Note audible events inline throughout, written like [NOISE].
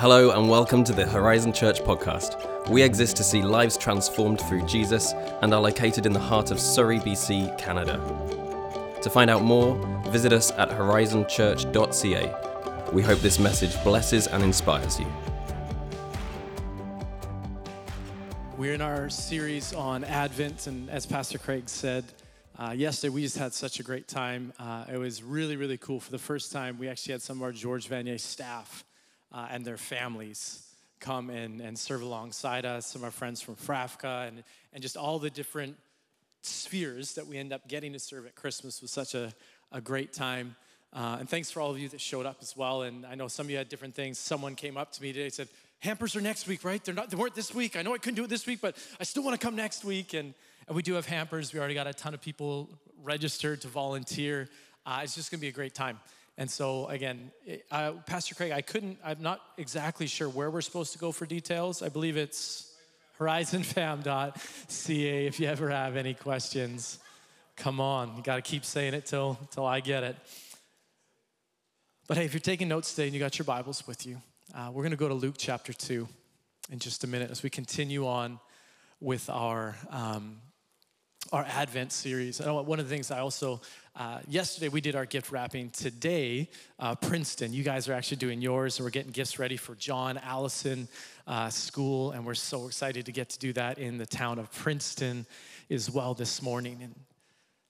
Hello, and welcome to the Horizon Church podcast. We exist to see lives transformed through Jesus and are located in the heart of Surrey, BC, Canada. To find out more, visit us at horizonchurch.ca. We hope this message blesses and inspires you. We're in our series on Advent, and as Pastor Craig said, uh, yesterday we just had such a great time. Uh, it was really, really cool. For the first time, we actually had some of our George Vanier staff uh, and their families come and, and serve alongside us, some of our friends from FRAFCA, and, and just all the different spheres that we end up getting to serve at Christmas was such a, a great time. Uh, and thanks for all of you that showed up as well. And I know some of you had different things. Someone came up to me today and said, Hampers are next week, right? They're not, they weren't this week. I know I couldn't do it this week, but I still want to come next week. And, and we do have hampers. We already got a ton of people registered to volunteer. Uh, it's just going to be a great time. And so, again, Pastor Craig, I couldn't, I'm not exactly sure where we're supposed to go for details. I believe it's horizonfam.ca if you ever have any questions. Come on, you got to keep saying it till, till I get it. But hey, if you're taking notes today and you got your Bibles with you, uh, we're going to go to Luke chapter 2 in just a minute as we continue on with our um, our Advent series. One of the things I also, uh, yesterday we did our gift wrapping. Today, uh, Princeton, you guys are actually doing yours, and we're getting gifts ready for John Allison uh, School, and we're so excited to get to do that in the town of Princeton as well this morning. And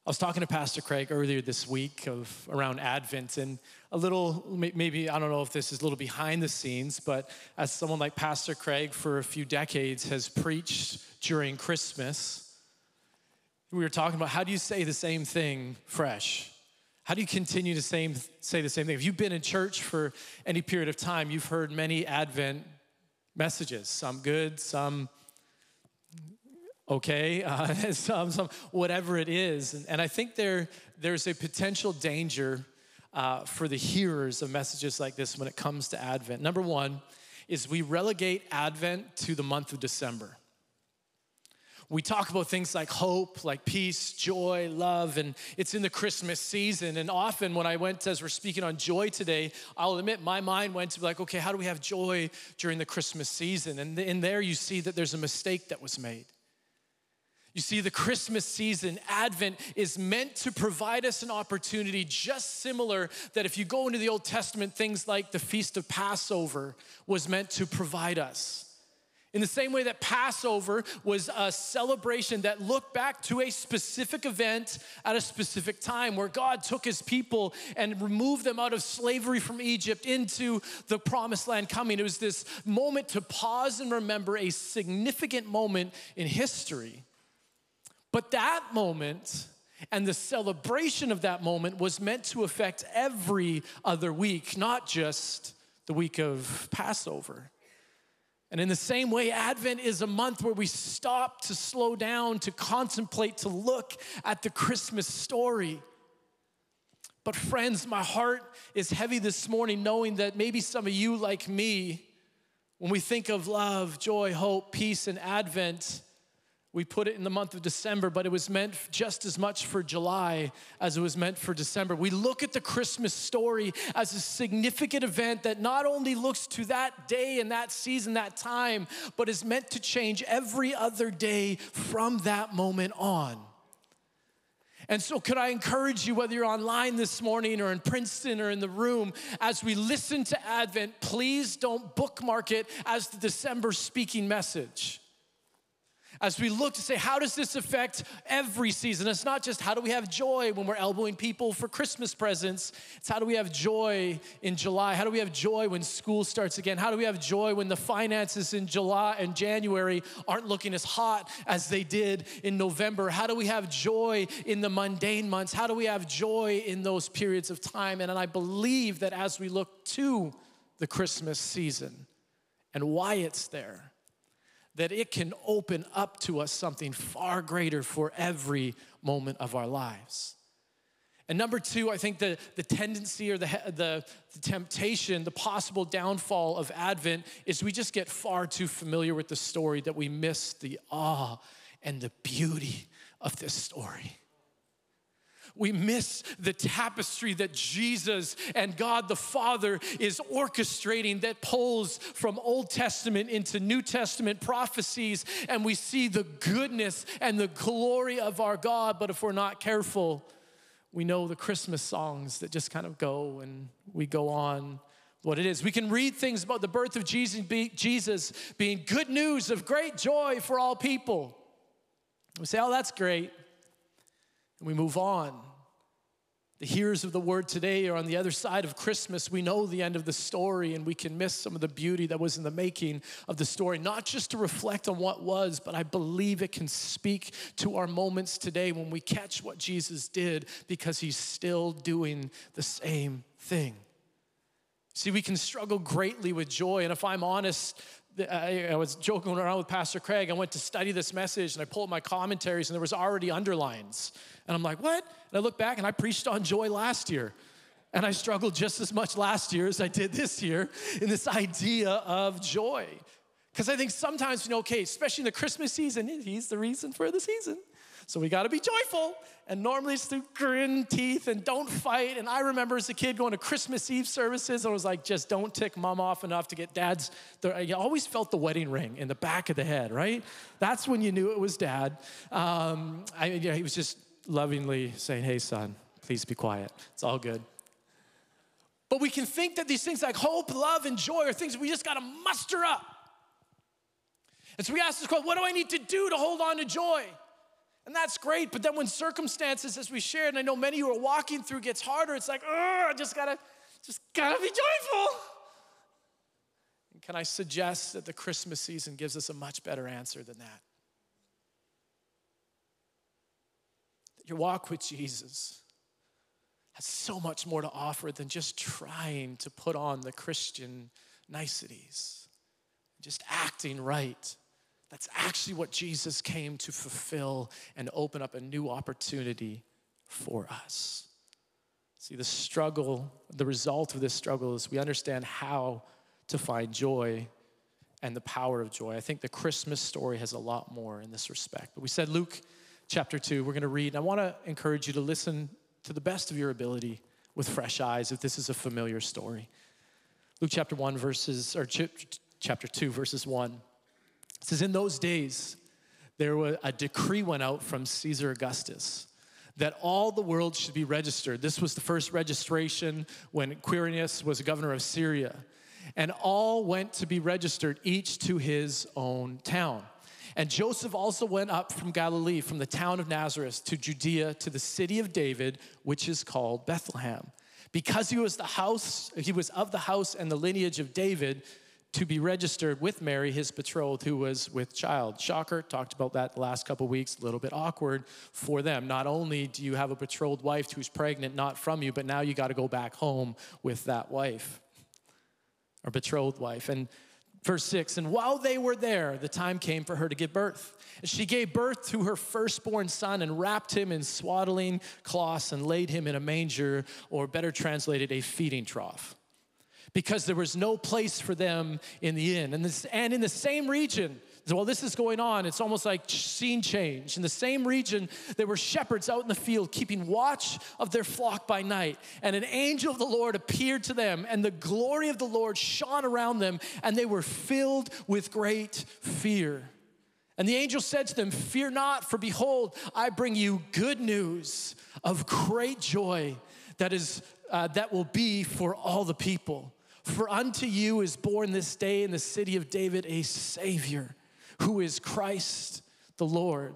I was talking to Pastor Craig earlier this week of around Advent, and a little maybe I don't know if this is a little behind the scenes, but as someone like Pastor Craig for a few decades has preached during Christmas we were talking about how do you say the same thing fresh? How do you continue to same, say the same thing? If you've been in church for any period of time, you've heard many Advent messages, some good, some okay, [LAUGHS] uh, some, some whatever it is. And, and I think there, there's a potential danger uh, for the hearers of messages like this when it comes to Advent. Number one is we relegate Advent to the month of December we talk about things like hope, like peace, joy, love, and it's in the Christmas season. And often when I went, as we're speaking on joy today, I'll admit my mind went to like, okay, how do we have joy during the Christmas season? And in there you see that there's a mistake that was made. You see, the Christmas season, Advent, is meant to provide us an opportunity just similar that if you go into the Old Testament, things like the Feast of Passover was meant to provide us. In the same way that Passover was a celebration that looked back to a specific event at a specific time where God took his people and removed them out of slavery from Egypt into the promised land coming. It was this moment to pause and remember a significant moment in history. But that moment and the celebration of that moment was meant to affect every other week, not just the week of Passover. And in the same way, Advent is a month where we stop to slow down, to contemplate, to look at the Christmas story. But, friends, my heart is heavy this morning knowing that maybe some of you, like me, when we think of love, joy, hope, peace, and Advent, we put it in the month of December, but it was meant just as much for July as it was meant for December. We look at the Christmas story as a significant event that not only looks to that day and that season, that time, but is meant to change every other day from that moment on. And so, could I encourage you, whether you're online this morning or in Princeton or in the room, as we listen to Advent, please don't bookmark it as the December speaking message as we look to say, how does this affect every season? It's not just how do we have joy when we're elbowing people for Christmas presents, it's how do we have joy in July? How do we have joy when school starts again? How do we have joy when the finances in July and January aren't looking as hot as they did in November? How do we have joy in the mundane months? How do we have joy in those periods of time? And, and I believe that as we look to the Christmas season and why it's there, that it can open up to us something far greater for every moment of our lives. And number two, I think the, the tendency or the, the, the, temptation, the possible downfall of Advent is we just get far too familiar with the story that we miss the awe and the beauty of this story. We miss the tapestry that Jesus and God the Father is orchestrating that pulls from Old Testament into New Testament prophecies, and we see the goodness and the glory of our God. But if we're not careful, we know the Christmas songs that just kind of go and we go on what it is. We can read things about the birth of Jesus being good news of great joy for all people. We say, oh, that's great and we move on. The hearers of the word today are on the other side of Christmas. We know the end of the story and we can miss some of the beauty that was in the making of the story, not just to reflect on what was, but I believe it can speak to our moments today when we catch what Jesus did because he's still doing the same thing. See, we can struggle greatly with joy. And if I'm honest, I, was joking around with Pastor Craig. I went to study this message and I pulled my commentaries and there was already underlines. And I'm like, what? And I look back and I preached on joy last year. And I struggled just as much last year as I did this year in this idea of joy. Because I think sometimes, you know, okay, especially in the Christmas season, he's the reason for the season. So we got to be joyful. And normally it's through grin teeth and don't fight. And I remember as a kid going to Christmas Eve services, and I was like, just don't tick mom off enough to get dad's. You always felt the wedding ring in the back of the head, right? That's when you knew it was dad. Um, I, yeah, he was just lovingly saying, hey, son, please be quiet. It's all good. But we can think that these things like hope, love, and joy are things we just got to muster up. And so we ask this question what do I need to do to hold on to joy? And that's great, but then when circumstances, as we shared, and I know many who are walking through, gets harder, it's like, oh, I just gotta, just gotta be joyful. And can I suggest that the Christmas season gives us a much better answer than that? That your walk with Jesus has so much more to offer than just trying to put on the Christian niceties, just acting right that's actually what Jesus came to fulfill and open up a new opportunity for us. See, the struggle, the result of this struggle is we understand how to find joy and the power of joy. I think the Christmas story has a lot more in this respect. But we said Luke chapter 2, we're going to read. And I want to encourage you to listen to the best of your ability with fresh eyes if this is a familiar story. Luke chapter 1 verses or chapter 2 verses 1 it says, In those days, there was a decree went out from Caesar Augustus that all the world should be registered. This was the first registration when Quirinius was governor of Syria. And all went to be registered, each to his own town. And Joseph also went up from Galilee, from the town of Nazareth to Judea, to the city of David, which is called Bethlehem. Because he was the house, he was of the house and the lineage of David, to be registered with Mary, his betrothed, who was with child. Shocker, talked about that the last couple weeks, a little bit awkward for them. Not only do you have a betrothed wife who's pregnant, not from you, but now you got to go back home with that wife or betrothed wife. And verse six, and while they were there, the time came for her to give birth. And she gave birth to her firstborn son and wrapped him in swaddling cloths and laid him in a manger, or better translated, a feeding trough because there was no place for them in the inn. And, this, and in the same region, while this is going on, it's almost like scene change. In the same region, there were shepherds out in the field keeping watch of their flock by night. And an angel of the Lord appeared to them, and the glory of the Lord shone around them, and they were filled with great fear. And the angel said to them, Fear not, for behold, I bring you good news of great joy that is uh, that will be for all the people. For unto you is born this day in the city of David a Savior who is Christ the Lord.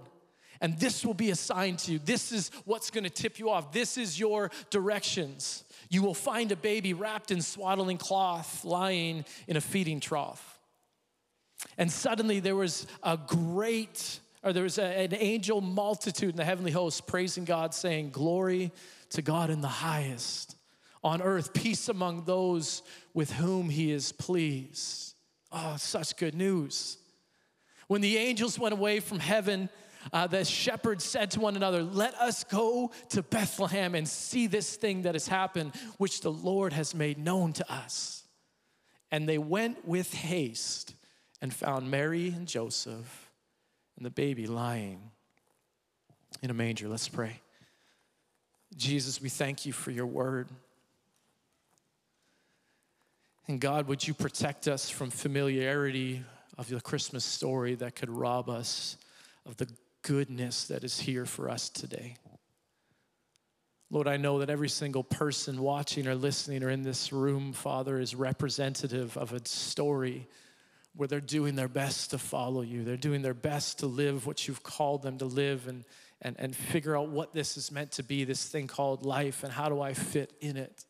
And this will be a sign to you. This is what's gonna tip you off. This is your directions. You will find a baby wrapped in swaddling cloth lying in a feeding trough. And suddenly there was a great, or there was a, an angel multitude in the heavenly host praising God, saying, Glory to God in the highest on earth, peace among those with whom he is pleased. Oh, such good news. When the angels went away from heaven, uh, the shepherds said to one another, Let us go to Bethlehem and see this thing that has happened, which the Lord has made known to us. And they went with haste and found Mary and Joseph and the baby lying in a manger. Let's pray. Jesus, we thank you for your word. And God, would you protect us from familiarity of the Christmas story that could rob us of the goodness that is here for us today? Lord, I know that every single person watching or listening or in this room, Father, is representative of a story where they're doing their best to follow you. They're doing their best to live what you've called them to live and, and, and figure out what this is meant to be, this thing called life, and how do I fit in it.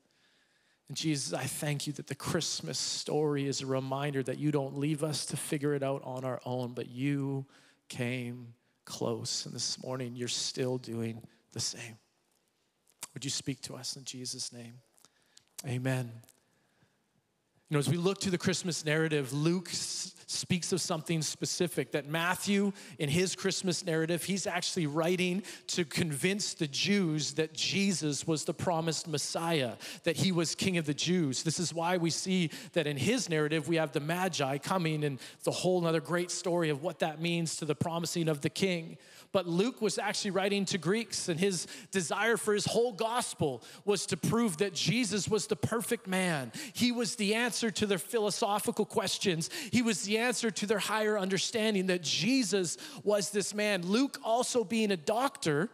And Jesus, I thank you that the Christmas story is a reminder that you don't leave us to figure it out on our own, but you came close. And this morning, you're still doing the same. Would you speak to us in Jesus' name? Amen. You know, as we look to the Christmas narrative, Luke s- speaks of something specific that Matthew, in his Christmas narrative, he's actually writing to convince the Jews that Jesus was the promised Messiah, that he was King of the Jews. This is why we see that in his narrative, we have the Magi coming and the whole other great story of what that means to the promising of the King but Luke was actually writing to Greeks, and his desire for his whole gospel was to prove that Jesus was the perfect man. He was the answer to their philosophical questions, he was the answer to their higher understanding that Jesus was this man. Luke, also being a doctor,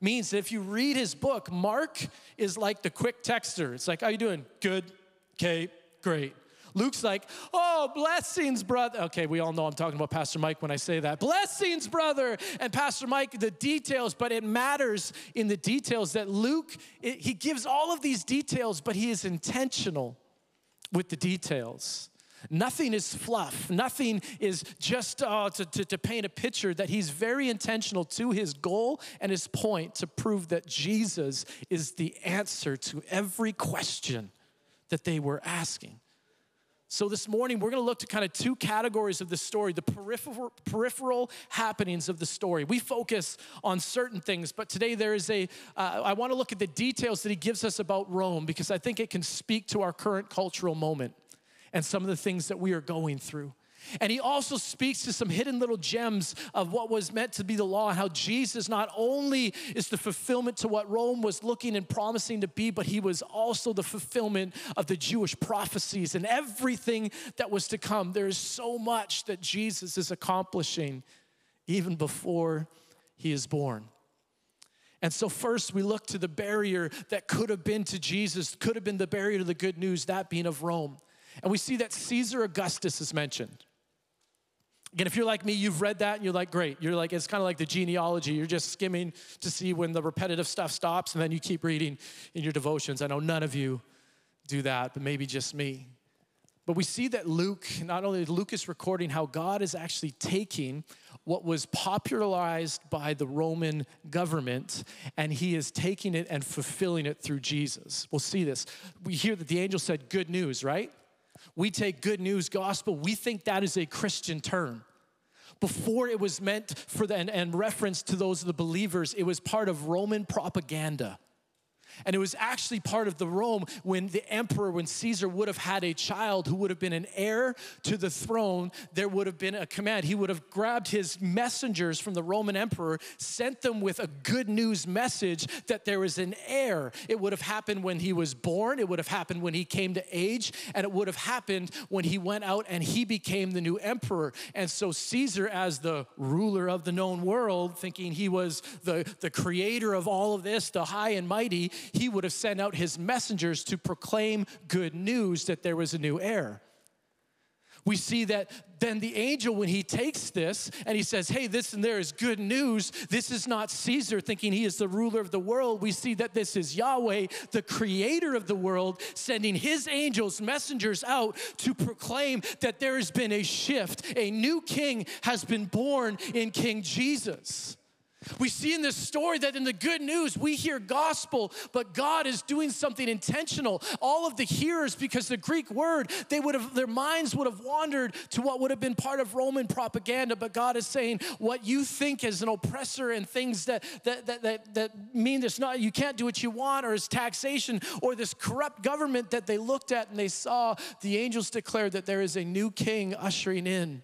means that if you read his book, Mark is like the quick texter. It's like, how you doing? Good. Okay, great. Luke's like, oh, blessings, brother. Okay, we all know I'm talking about Pastor Mike when I say that. Blessings, brother. And Pastor Mike, the details, but it matters in the details that Luke, it, he gives all of these details, but he is intentional with the details. Nothing is fluff. Nothing is just uh, to, to, to, paint a picture that he's very intentional to his goal and his point to prove that Jesus is the answer to every question that they were asking. So, this morning, we're to look to kind of two categories of the story the peripheral, peripheral happenings of the story. We focus on certain things, but today there is a. Uh, I want to look at the details that he gives us about Rome because I think it can speak to our current cultural moment and some of the things that we are going through. And he also speaks to some hidden little gems of what was meant to be the law how Jesus not only is the fulfillment to what Rome was looking and promising to be, but he was also the fulfillment of the Jewish prophecies and everything that was to come. There is so much that Jesus is accomplishing even before he is born. And so, first, we look to the barrier that could have been to Jesus, could have been the barrier to the good news, that being of Rome. And we see that Caesar Augustus is mentioned. Again, if you're like me, you've read that and you're like, great. You're like, it's kind of like the genealogy. You're just skimming to see when the repetitive stuff stops and then you keep reading in your devotions. I know none of you do that, but maybe just me. But we see that Luke, not only Luke is recording how God is actually taking what was popularized by the Roman government and he is taking it and fulfilling it through Jesus. We'll see this. We hear that the angel said, Good news, right? We take good news gospel, we think that is a Christian term. Before it was meant for the, and, and reference to those of the believers, it was part of Roman propaganda. And it was actually part of the Rome when the emperor, when Caesar would have had a child who would have been an heir to the throne, there would have been a command. He would have grabbed his messengers from the Roman emperor, sent them with a good news message that there was an heir. It would have happened when he was born, it would have happened when he came to age, and it would have happened when he went out and he became the new emperor. And so Caesar, as the ruler of the known world, thinking he was the, the creator of all of this, the high and mighty, he would have sent out his messengers to proclaim good news that there was a new heir. We see that then the angel, when he takes this and he says, Hey, this and there is good news, this is not Caesar thinking he is the ruler of the world. We see that this is Yahweh, the creator of the world, sending his angels, messengers out to proclaim that there has been a shift. A new king has been born in King Jesus. We see in this story that in the good news, we hear gospel, but God is doing something intentional. All of the hearers, because the Greek word, they would have, their minds would have wandered to what would have been part of Roman propaganda, but God is saying what you think as an oppressor and things that, that, that, that, that mean this not, you can't do what you want, or as taxation, or this corrupt government that they looked at and they saw, the angels declared that there is a new king ushering in.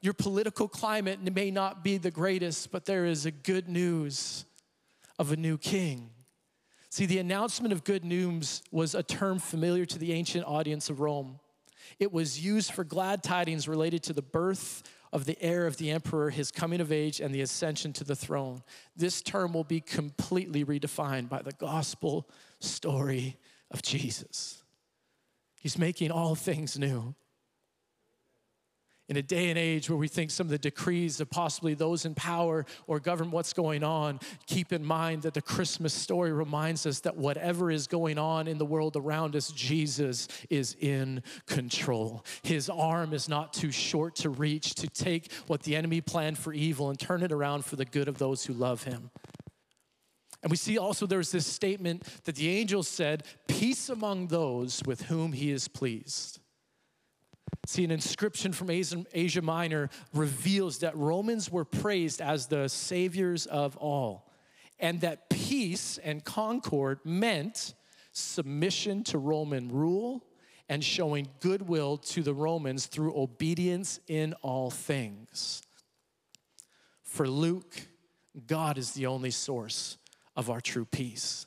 Your political climate may not be the greatest, but there is a good news of a new king. See, the announcement of good news was a term familiar to the ancient audience of Rome. It was used for glad tidings related to the birth of the heir of the emperor, his coming of age, and the ascension to the throne. This term will be completely redefined by the gospel story of Jesus. He's making all things new in a day and age where we think some of the decrees of possibly those in power or govern what's going on, keep in mind that the Christmas story reminds us that whatever is going on in the world around us, Jesus is in control. His arm is not too short to reach to take what the enemy planned for evil and turn it around for the good of those who love him. And we see also there's this statement that the angel said, Peace among those with whom he is pleased. See, an inscription from Asia Minor reveals that Romans were praised as the saviors of all, and that peace and concord meant submission to Roman rule and showing goodwill to the Romans through obedience in all things. For Luke, God is the only source of our true peace.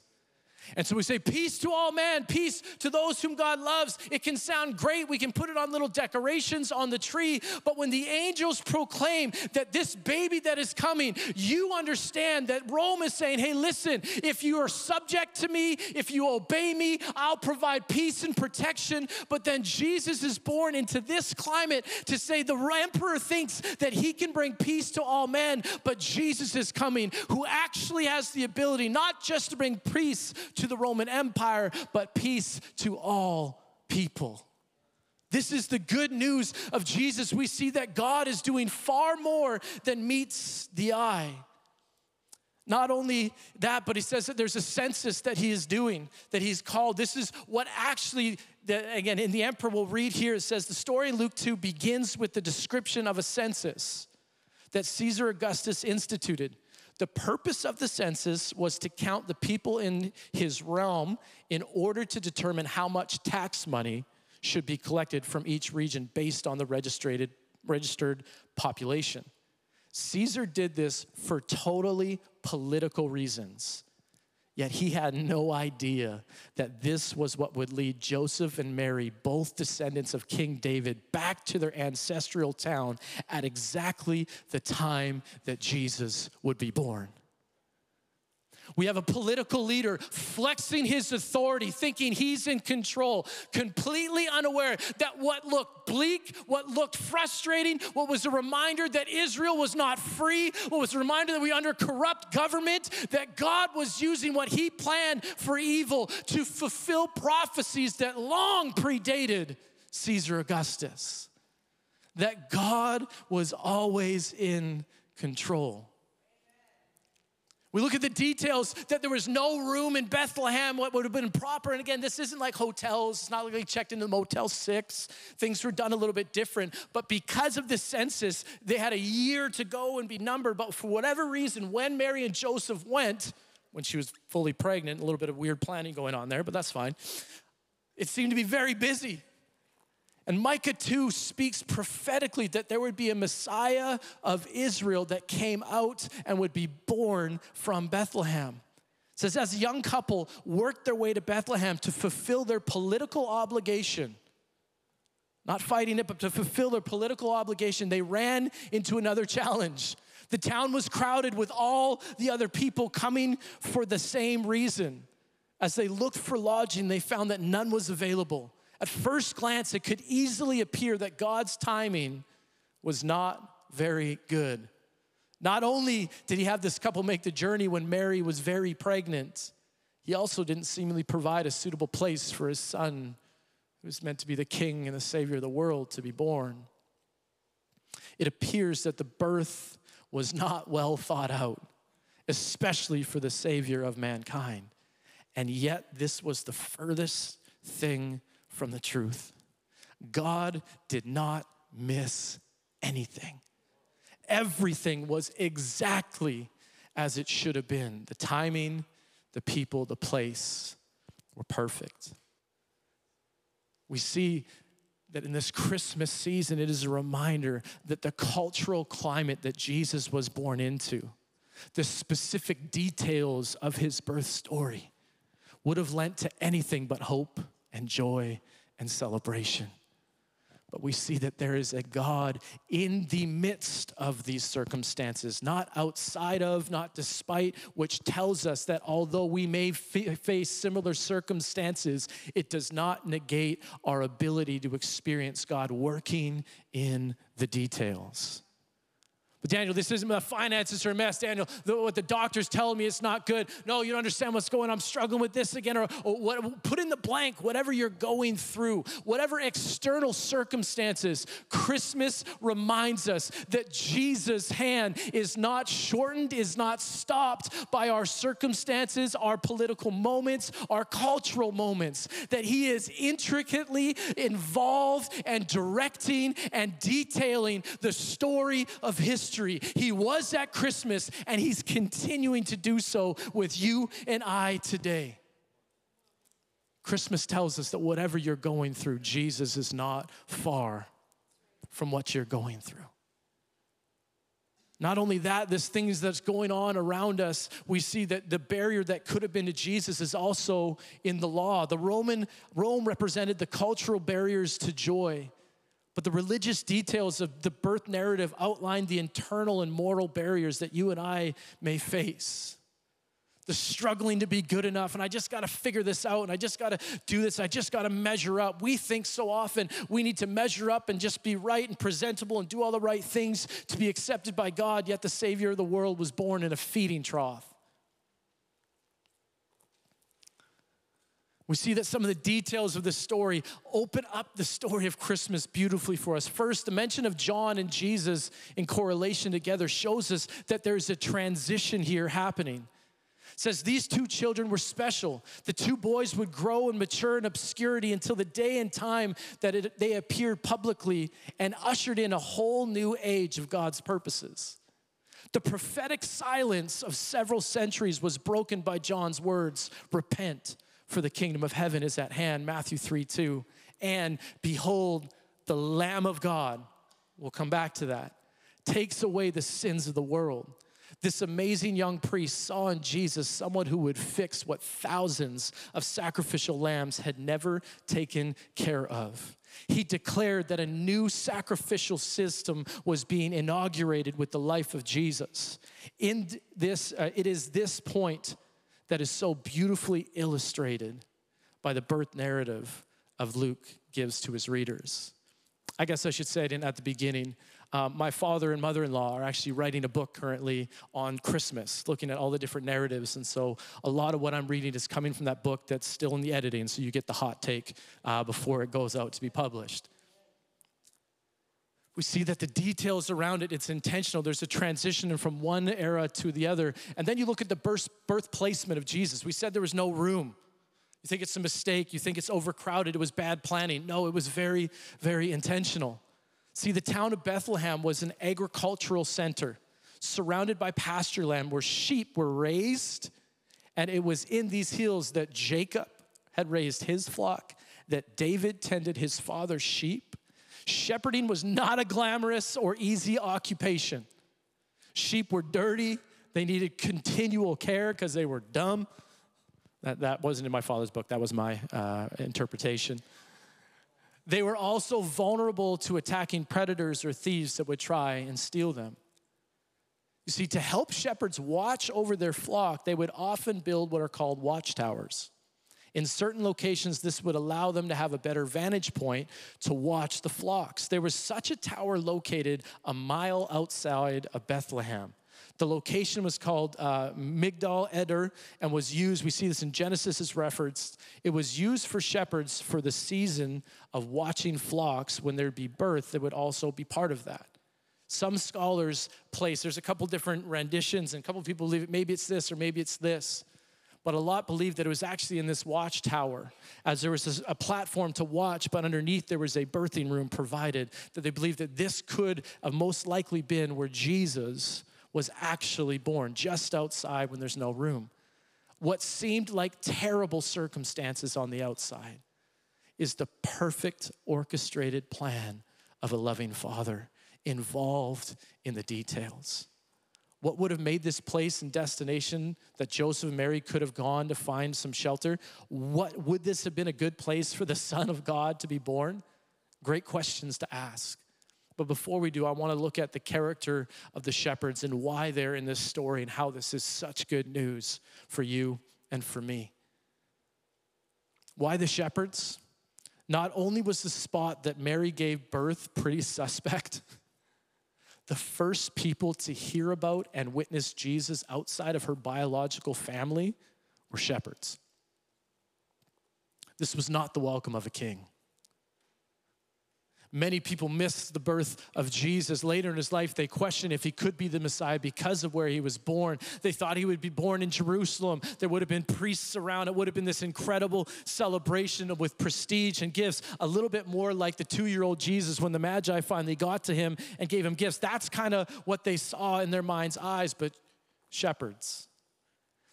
And so we say, Peace to all men, peace to those whom God loves. It can sound great. We can put it on little decorations on the tree. But when the angels proclaim that this baby that is coming, you understand that Rome is saying, Hey, listen, if you are subject to me, if you obey me, I'll provide peace and protection. But then Jesus is born into this climate to say the emperor thinks that he can bring peace to all men, but Jesus is coming who actually has the ability not just to bring peace to the Roman Empire, but peace to all people. This is the good news of Jesus. We see that God is doing far more than meets the eye. Not only that, but he says that there's a census that he is doing, that he's called. This is what actually, again, in the emperor, we'll read here, it says the story in Luke 2 begins with the description of a census that Caesar Augustus instituted. The purpose of the census was to count the people in his realm in order to determine how much tax money should be collected from each region based on the registered, registered population. Caesar did this for totally political reasons. Yet he had no idea that this was what would lead Joseph and Mary, both descendants of King David, back to their ancestral town at exactly the time that Jesus would be born. We have a political leader flexing his authority, thinking he's in control, completely unaware that what looked bleak, what looked frustrating, what was a reminder that Israel was not free, what was a reminder that we under corrupt government, that God was using what he planned for evil to fulfill prophecies that long predated Caesar Augustus. That God was always in control. We look at the details that there was no room in Bethlehem, what would have been proper. And again, this isn't like hotels, it's not like they checked into Motel 6. Things were done a little bit different. But because of the census, they had a year to go and be numbered. But for whatever reason, when Mary and Joseph went, when she was fully pregnant, a little bit of weird planning going on there, but that's fine, it seemed to be very busy. And Micah 2 speaks prophetically that there would be a Messiah of Israel that came out and would be born from Bethlehem. It says, as a young couple worked their way to Bethlehem to fulfill their political obligation, not fighting it, but to fulfill their political obligation, they ran into another challenge. The town was crowded with all the other people coming for the same reason. As they looked for lodging, they found that none was available. At first glance, it could easily appear that God's timing was not very good. Not only did he have this couple make the journey when Mary was very pregnant, he also didn't seemingly provide a suitable place for his son, who was meant to be the king and the savior of the world, to be born. It appears that the birth was not well thought out, especially for the savior of mankind. And yet, this was the furthest thing from the truth. God did not miss anything. Everything was exactly as it should have been. The timing, the people, the place were perfect. We see that in this Christmas season, it is a reminder that the cultural climate that Jesus was born into, the specific details of his birth story would have lent to anything but hope and joy and celebration. But we see that there is a God in the midst of these circumstances, not outside of, not despite, which tells us that although we may f- face similar circumstances, it does not negate our ability to experience God working in the details. But Daniel, this isn't the finances are a mess. Daniel, the, what the doctor's telling me it's not good. No, you don't understand what's going on. I'm struggling with this again. Or, or what, put in the blank, whatever you're going through, whatever external circumstances, Christmas reminds us that Jesus' hand is not shortened, is not stopped by our circumstances, our political moments, our cultural moments, that He is intricately involved and directing and detailing the story of history He was at Christmas, and He's continuing to do so with you and I today. Christmas tells us that whatever you're going through, Jesus is not far from what you're going through. Not only that, this things that's going on around us, we see that the barrier that could have been to Jesus is also in the law. The Roman Rome represented the cultural barriers to joy. But the religious details of the birth narrative outline the internal and moral barriers that you and I may face. The struggling to be good enough, and I just gotta figure this out, and I just gotta do this, I just gotta measure up. We think so often we need to measure up and just be right and presentable and do all the right things to be accepted by God, yet the Savior of the world was born in a feeding trough. We see that some of the details of the story open up the story of Christmas beautifully for us. First, the mention of John and Jesus in correlation together shows us that there's a transition here happening. It says these two children were special. The two boys would grow and mature in obscurity until the day and time that it, they appeared publicly and ushered in a whole new age of God's purposes. The prophetic silence of several centuries was broken by John's words repent for the kingdom of heaven is at hand, Matthew 3 2. And behold, the Lamb of God, we'll come back to that, takes away the sins of the world. This amazing young priest saw in Jesus someone who would fix what thousands of sacrificial lambs had never taken care of. He declared that a new sacrificial system was being inaugurated with the life of Jesus. In this, uh, it is this point that is so beautifully illustrated by the birth narrative of Luke gives to his readers. I guess I should say it at the beginning. Um, my father and mother in law are actually writing a book currently on Christmas, looking at all the different narratives. And so a lot of what I'm reading is coming from that book that's still in the editing, so you get the hot take uh, before it goes out to be published we see that the details around it it's intentional. There's a transition from one era to the other. And then you look at the birth, birth placement of jesus. We said there was no room. You think it's a mistake you think it's overcrowded it was bad planning. No it was very very intentional. See the town of bethlehem was an agricultural center surrounded by pasture land where sheep were raised and it was in these hills that jacob had raised his flock that david tended his father's sheep Shepherding was not a glamorous or easy occupation. Sheep were dirty, they needed continual care because they were dumb. That, that wasn't in my father's book, that was my uh, interpretation. They were also vulnerable to attacking predators or thieves that would try and steal them. You see, to help shepherds watch over their flock, they would often build what are called watchtowers. In certain locations, this would allow them to have a better vantage point to watch the flocks. There was such a tower located a mile outside of Bethlehem. The location was called uh, Migdal Eder and was used, we see this in Genesis as referenced, it was used for shepherds for the season of watching flocks when there'd be birth that would also be part of that. Some scholars place, there's a couple different renditions, and a couple people believe it, maybe it's this or maybe it's this but a lot believed that it was actually in this watchtower, as there was a platform to watch, but underneath there was a birthing room provided. That they believed that this could have most likely been where Jesus was actually born, just outside when there's no room. What seemed like terrible circumstances on the outside is the perfect orchestrated plan of a loving father involved in the details. What would have made this place and destination that Joseph and Mary could have gone to find some shelter? What would this have been a good place for the [LAUGHS] Son of God to be born? Great questions to ask. But before we do, I want to look at the character of the shepherds and why they're in this story and how this is such good news for you and for me. Why the shepherds? Not only was the spot that Mary gave birth pretty [LAUGHS] suspect, the first people to hear about and witness Jesus outside of her biological family were shepherds. This was not the welcome of a king. Many people miss the birth of Jesus. Later in his life, they question if he could be the Messiah because of where he was born. They thought he would be born in Jerusalem. There would have been priests around. It would have been this incredible celebration with prestige and gifts, a little bit more like the two year old Jesus when the Magi finally got to him and gave him gifts. That's kind of what they saw in their mind's eyes, but shepherds.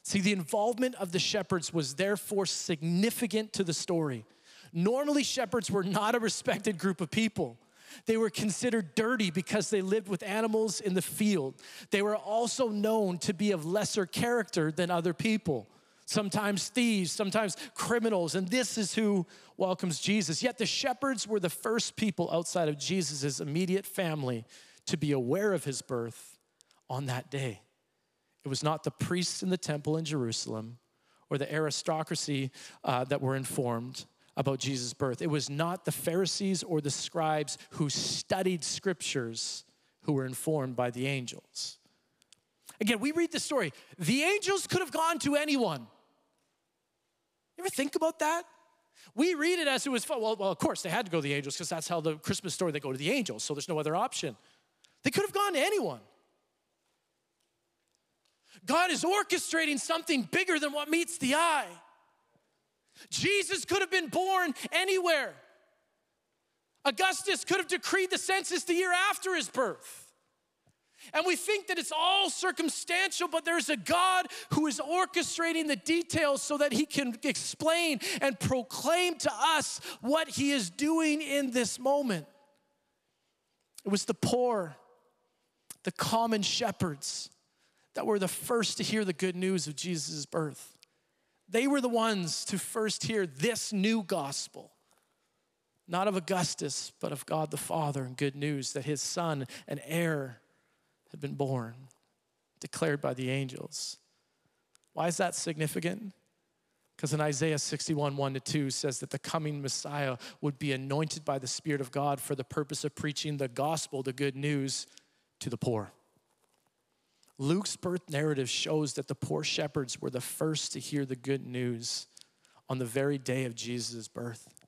See, the involvement of the shepherds was therefore significant to the story. Normally, shepherds were not a respected group of people. They were considered dirty because they lived with animals in the field. They were also known to be of lesser character than other people. Sometimes thieves, sometimes criminals, and this is who welcomes Jesus. Yet the shepherds were the first people outside of Jesus' immediate family to be aware of his birth on that day. It was not the priests in the temple in Jerusalem or the aristocracy uh, that were informed about Jesus' birth. It was not the Pharisees or the scribes who studied scriptures who were informed by the angels. Again, we read the story. The angels could have gone to anyone. You ever think about that? We read it as it was, well, well of course, they had to go to the angels because that's how the Christmas story, they go to the angels, so there's no other option. They could have gone to anyone. God is orchestrating something bigger than what meets the eye. Jesus could have been born anywhere. Augustus could have decreed the census the year after his birth. And we think that it's all circumstantial, but there's a God who is orchestrating the details so that he can explain and proclaim to us what he is doing in this moment. It was the poor, the common shepherds that were the first to hear the good news of Jesus' birth. They were the ones to first hear this new gospel, not of Augustus, but of God the Father, and good news that his son, an heir, had been born, declared by the angels. Why is that significant? Because in Isaiah 61, 1 to 2 says that the coming Messiah would be anointed by the Spirit of God for the purpose of preaching the gospel, the good news, to the poor. Luke's birth narrative shows that the poor shepherds were the first to hear the good news on the very day of Jesus' birth.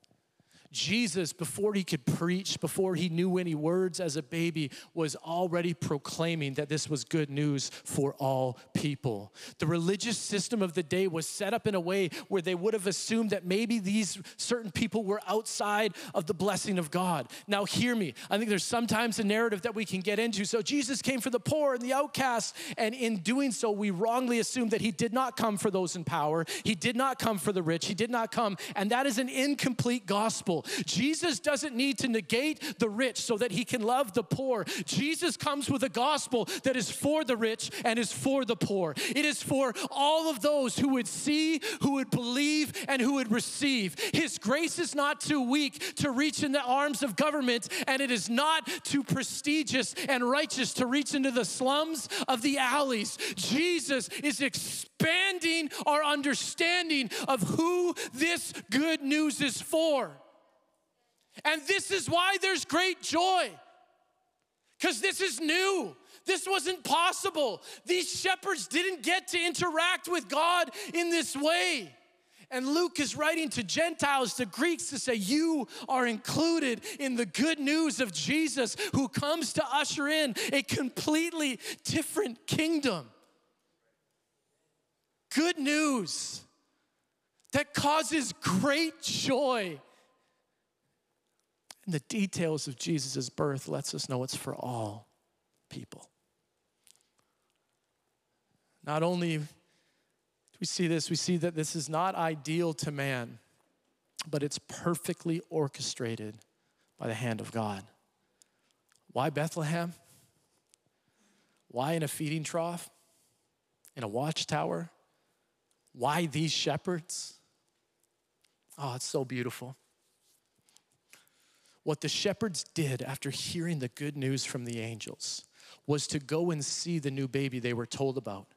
Jesus, before he could preach, before he knew any words as a baby, was already proclaiming that this was good news for all people. The religious system of the day was set up in a way where they would have assumed that maybe these certain people were outside of the blessing of God. Now, hear me. I think there's sometimes a narrative that we can get into. So, Jesus came for the poor and the outcasts, and in doing so, we wrongly assume that he did not come for those in power, he did not come for the rich, he did not come, and that is an incomplete gospel. Jesus doesn't need to negate the rich so that he can love the poor. Jesus comes with a gospel that is for the rich and is for the poor. It is for all of those who would see, who would believe, and who would receive. His grace is not too weak to reach in the arms of government, and it is not too prestigious and righteous to reach into the slums of the alleys. Jesus is expanding our understanding of who this good news is for. And this is why there's great joy, because this is new. This wasn't possible. These shepherds didn't get to interact with God in this way. And Luke is writing to Gentiles, to Greeks, to say, You are included in the good news of Jesus who comes to usher in a completely different kingdom. Good news that causes great joy and the details of Jesus' birth lets us know it's for all people. Not only do we see this, we see that this is not ideal to man, but it's perfectly orchestrated by the hand of God. Why Bethlehem? Why in a feeding trough? In a watchtower? Why these shepherds? Oh, it's so beautiful. What the shepherds did after hearing the good news from the angels was to go and see the new baby they were told about.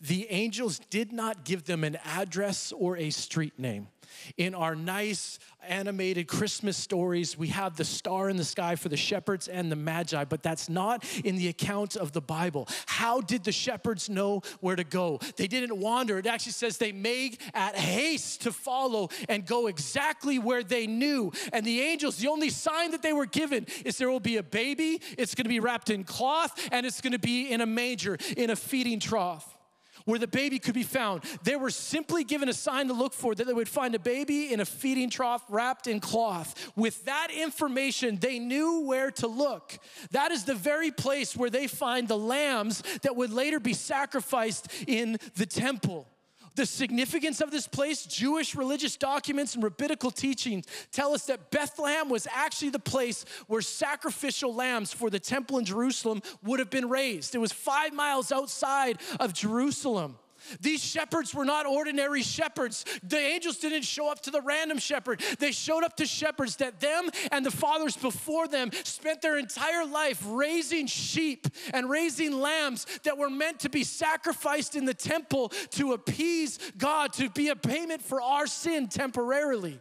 The angels did not give them an address or a street name. In our nice animated Christmas stories, we have the star in the sky for the shepherds and the magi, but that's not in the account of the Bible. How did the shepherds know where to go? They didn't wander. It actually says they made at haste to follow and go exactly where they knew. And the angels, the only sign that they were given is there will be a baby, it's gonna be wrapped in cloth, and it's gonna be in a manger, in a feeding trough where the baby could be found. They were simply given a sign to look for that they would find a baby in a feeding trough wrapped in cloth. With that information, they knew where to look. That is the very place where they find the lambs that would later be sacrificed in the temple. The significance of this place, Jewish religious documents and rabbinical teachings tell us that Bethlehem was actually the place where sacrificial lambs for the temple in Jerusalem would have been raised. It was five miles outside of Jerusalem. These shepherds were not ordinary shepherds. The angels didn't show up to the random shepherd. They showed up to shepherds that them and the fathers before them spent their entire life raising sheep and raising lambs that were meant to be sacrificed in the temple to appease God, to be a payment for our sin temporarily.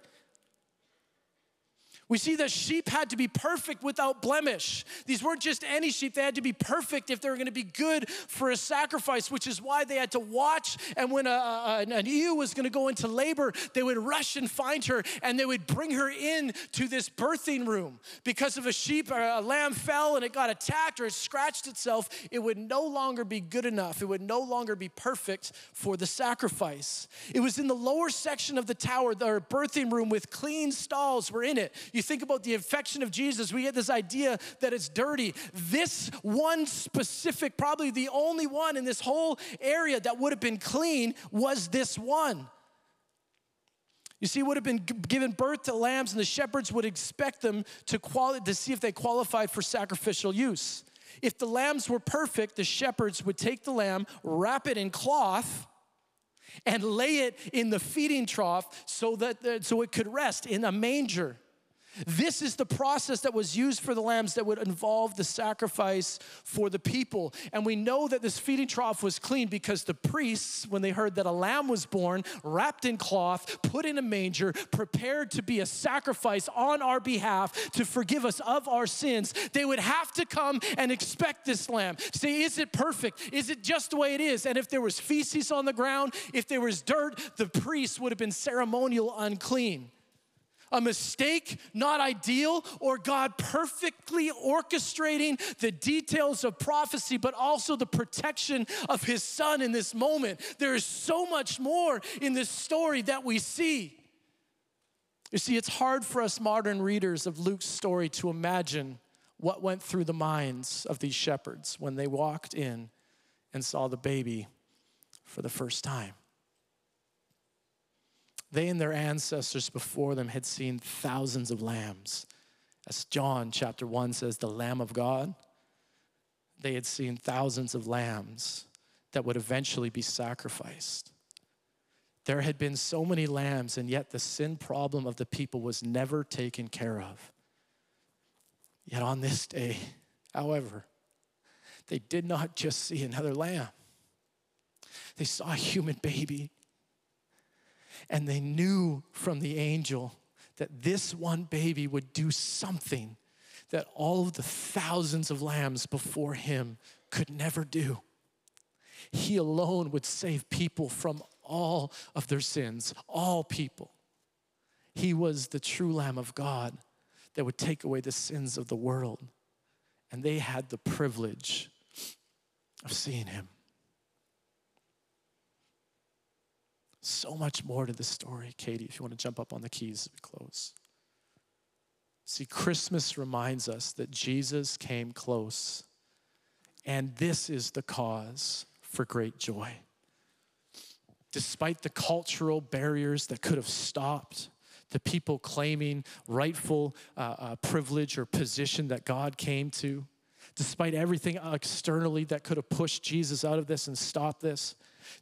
We see that sheep had to be perfect without blemish. These weren't just any sheep, they had to be perfect if they were going to be good for a sacrifice, which is why they had to watch. And when a, a, an ewe was going to go into labor, they would rush and find her and they would bring her in to this birthing room. Because if a sheep or a lamb fell and it got attacked or it scratched itself, it would no longer be good enough. It would no longer be perfect for the sacrifice. It was in the lower section of the tower, the birthing room with clean stalls were in it. You you think about the infection of Jesus, we get this idea that it's dirty. This one specific, probably the only one in this whole area that would have been clean was this one. You see, would have been given birth to lambs, and the shepherds would expect them to, quali- to see if they qualified for sacrificial use. If the lambs were perfect, the shepherds would take the lamb, wrap it in cloth, and lay it in the feeding trough so that uh, so it could rest in a manger. This is the process that was used for the lambs that would involve the sacrifice for the people. And we know that this feeding trough was clean because the priests, when they heard that a lamb was born, wrapped in cloth, put in a manger, prepared to be a sacrifice on our behalf to forgive us of our sins, they would have to come and expect this lamb. Say, is it perfect? Is it just the way it is? And if there was feces on the ground, if there was dirt, the priests would have been ceremonial unclean a mistake, not ideal, or God perfectly orchestrating the details of prophecy, but also the protection of his son in this moment. There is so much more in this story that we see. You see, it's hard for us modern readers of Luke's story to imagine what went through the minds of these shepherds when they walked in and saw the baby for the first time. They and their ancestors before them had seen thousands of lambs. As John chapter 1 says, the Lamb of God. They had seen thousands of lambs that would eventually be sacrificed. There had been so many lambs, and yet the sin problem of the people was never taken care of. Yet on this day, however, they did not just see another lamb, they saw a human baby and they knew from the angel that this one baby would do something that all of the thousands of lambs before him could never do. He alone would save people from all of their sins, all people. He was the true Lamb of God that would take away the sins of the world. And they had the privilege of seeing him. So much more to the story. Katie, if you want to jump up on the keys as we close. See, Christmas reminds us that Jesus came close, and this is the cause for great joy. Despite the cultural barriers that could have stopped the people claiming rightful uh, uh, privilege or position that God came to, despite everything externally that could have pushed Jesus out of this and stopped this,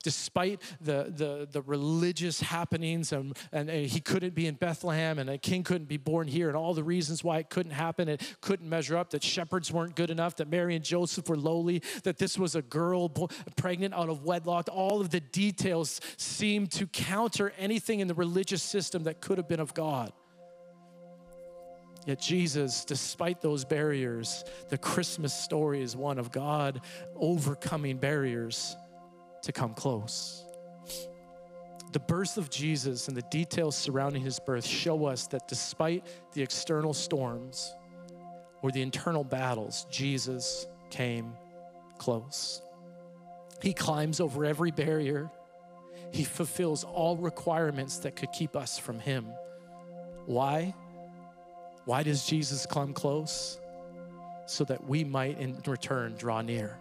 despite the, the, the religious happenings and, and he couldn't be in Bethlehem and a king couldn't be born here and all the reasons why it couldn't happen, it couldn't measure up, that shepherds weren't good enough, that Mary and Joseph were lowly, that this was a girl pregnant out of wedlock, all of the details seemed to counter anything in the religious system that could have been of God. Yet, Jesus, despite those barriers, the Christmas story is one of God overcoming barriers to come close. The birth of Jesus and the details surrounding his birth show us that despite the external storms or the internal battles, Jesus came close. He climbs over every barrier. He fulfills all requirements that could keep us from him. Why? Why does Jesus come close? So that we might in return draw near.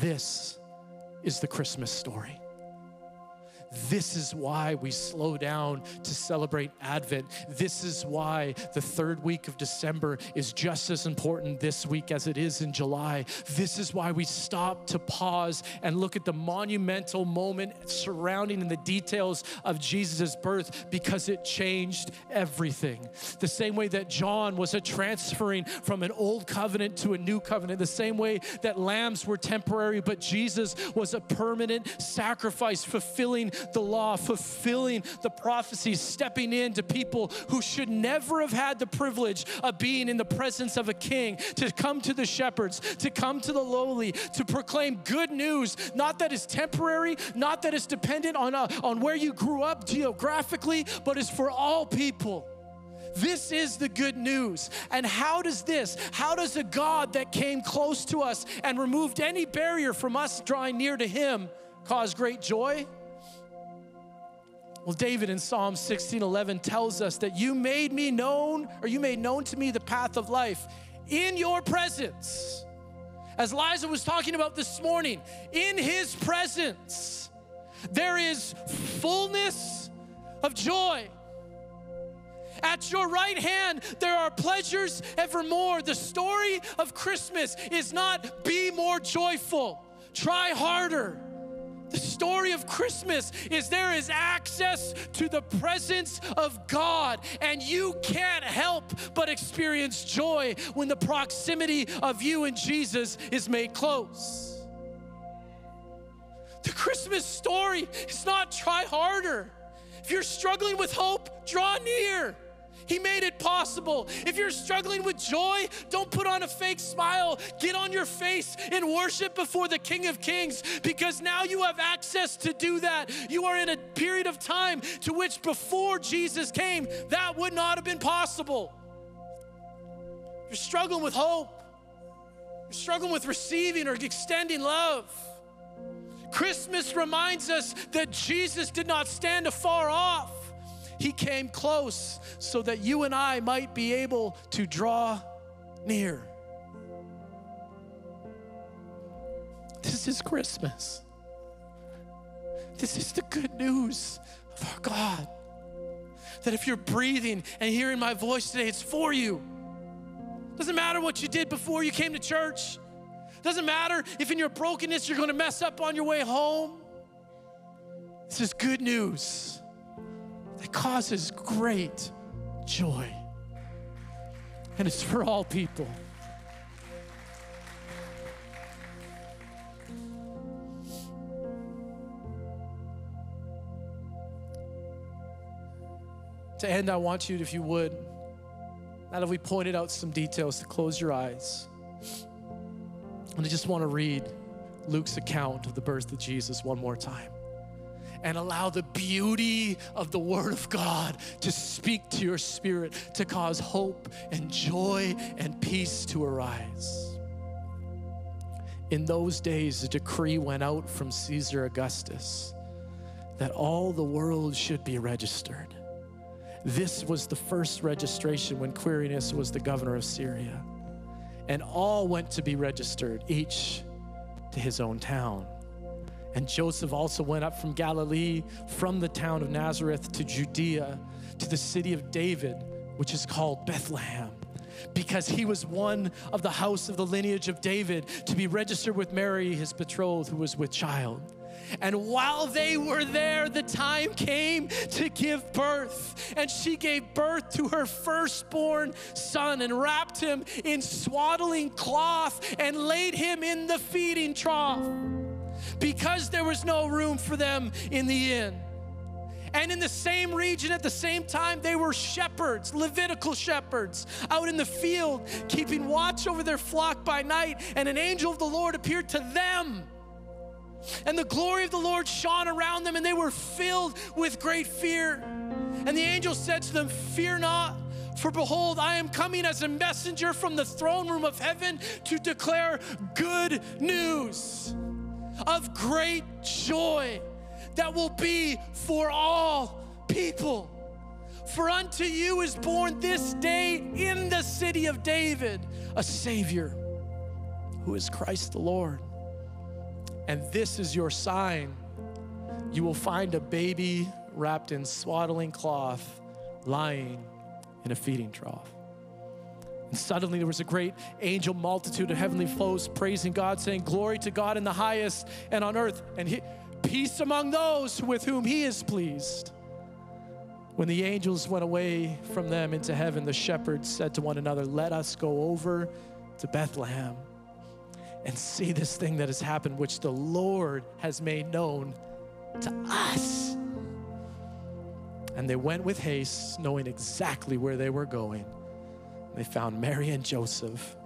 This is the Christmas story. This is why we slow down to celebrate Advent. This is why the third week of December is just as important this week as it is in July. This is why we stop to pause and look at the monumental moment surrounding in the details of Jesus' birth because it changed everything. The same way that John was a transferring from an old covenant to a new covenant, the same way that lambs were temporary, but Jesus was a permanent sacrifice, fulfilling the law, fulfilling the prophecies, stepping in to people who should never have had the privilege of being in the presence of a king, to come to the shepherds, to come to the lowly, to proclaim good news, not that is temporary, not that is dependent on, uh, on where you grew up geographically, but is for all people. This is the good news. And how does this, how does a God that came close to us and removed any barrier from us drawing near to Him cause great joy? Well, David in Psalm 16:11 tells us that you made me known, or you made known to me the path of life in your presence. As Liza was talking about this morning, in his presence, there is fullness of joy. At your right hand, there are pleasures evermore. The story of Christmas is not be more joyful, try harder. The story of Christmas is there is access to the presence of God, and you can't help but experience joy when the proximity of you and Jesus is made close. The Christmas story is not try harder. If you're struggling with hope, draw near. He made it possible. If you're struggling with joy, don't put on a fake smile. Get on your face and worship before the King of Kings because now you have access to do that. You are in a period of time to which before Jesus came, that would not have been possible. You're struggling with hope, you're struggling with receiving or extending love. Christmas reminds us that Jesus did not stand afar off. He came close so that you and I might be able to draw near. This is Christmas. This is the good news of our God. That if you're breathing and hearing my voice today, it's for you. Doesn't matter what you did before you came to church. Doesn't matter if in your brokenness you're going to mess up on your way home. This is good news that causes great joy. And it's for all people. To end, I want you, if you would, now that we pointed out some details, to close your eyes. And I just want to read Luke's account of the birth of Jesus one more time and allow the beauty of the Word of God to speak to your spirit, to cause hope and joy and peace to arise. In those days, a decree went out from Caesar Augustus that all the world should be registered. This was the first registration when Quirinius was the governor of Syria. And all went to be registered, each to his own town. And Joseph also went up from Galilee, from the town of Nazareth to Judea, to the city of David, which is called Bethlehem, because he was one of the house of the lineage of David to be registered with Mary, his betrothed, who was with child. And while they were there, the time came to give birth. And she gave birth to her firstborn son and wrapped him in swaddling cloth and laid him in the feeding trough because there was no room for them in the inn. And in the same region at the same time, they were shepherds, Levitical shepherds, out in the field, keeping watch over their flock by night. And an angel of the Lord appeared to them. And the glory of the Lord shone around them, and they were filled with great fear. And the angel said to them, Fear not. For behold, I am coming as a messenger from the throne room of heaven to declare good news of great joy that will be for all people. For unto you is born this day in the city of David a Savior who is Christ the Lord. And this is your sign you will find a baby wrapped in swaddling cloth lying in a feeding trough. And suddenly there was a great angel multitude of heavenly foes praising God, saying, Glory to God in the highest and on earth. And he, peace among those with whom he is pleased. When the angels went away from them into heaven, the shepherds said to one another, Let us go over to Bethlehem and see this thing that has happened, which the Lord has made known to us. And they went with haste, knowing exactly where they were going. They found Mary and Joseph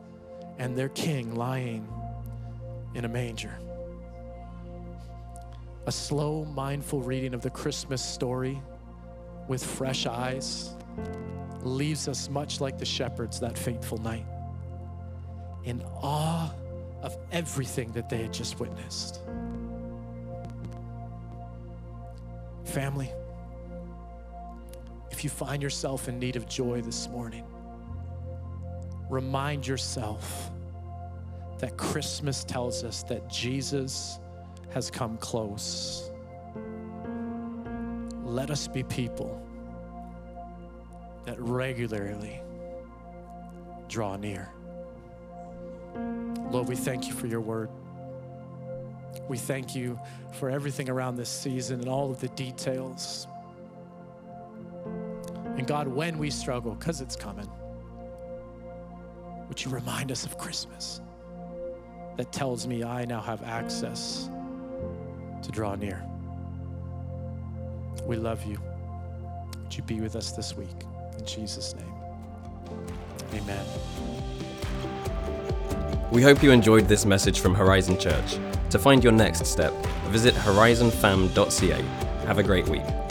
and their king lying in a manger a slow, mindful reading of the Christmas story with fresh eyes leaves us much like the shepherds that fateful night, in awe of everything that they had just witnessed. Family, if you find yourself in need of joy this morning, remind yourself that Christmas tells us that Jesus has come close. Let us be people that regularly draw near. Lord, we thank you for your word. We thank you for everything around this season and all of the details. And God, when we struggle, because it's coming, would you remind us of Christmas that tells me I now have access to draw near. We love you. Would you be with us this week? In Jesus' name. Amen. We hope you enjoyed this message from Horizon Church. To find your next step, visit horizonfam.ca. Have a great week.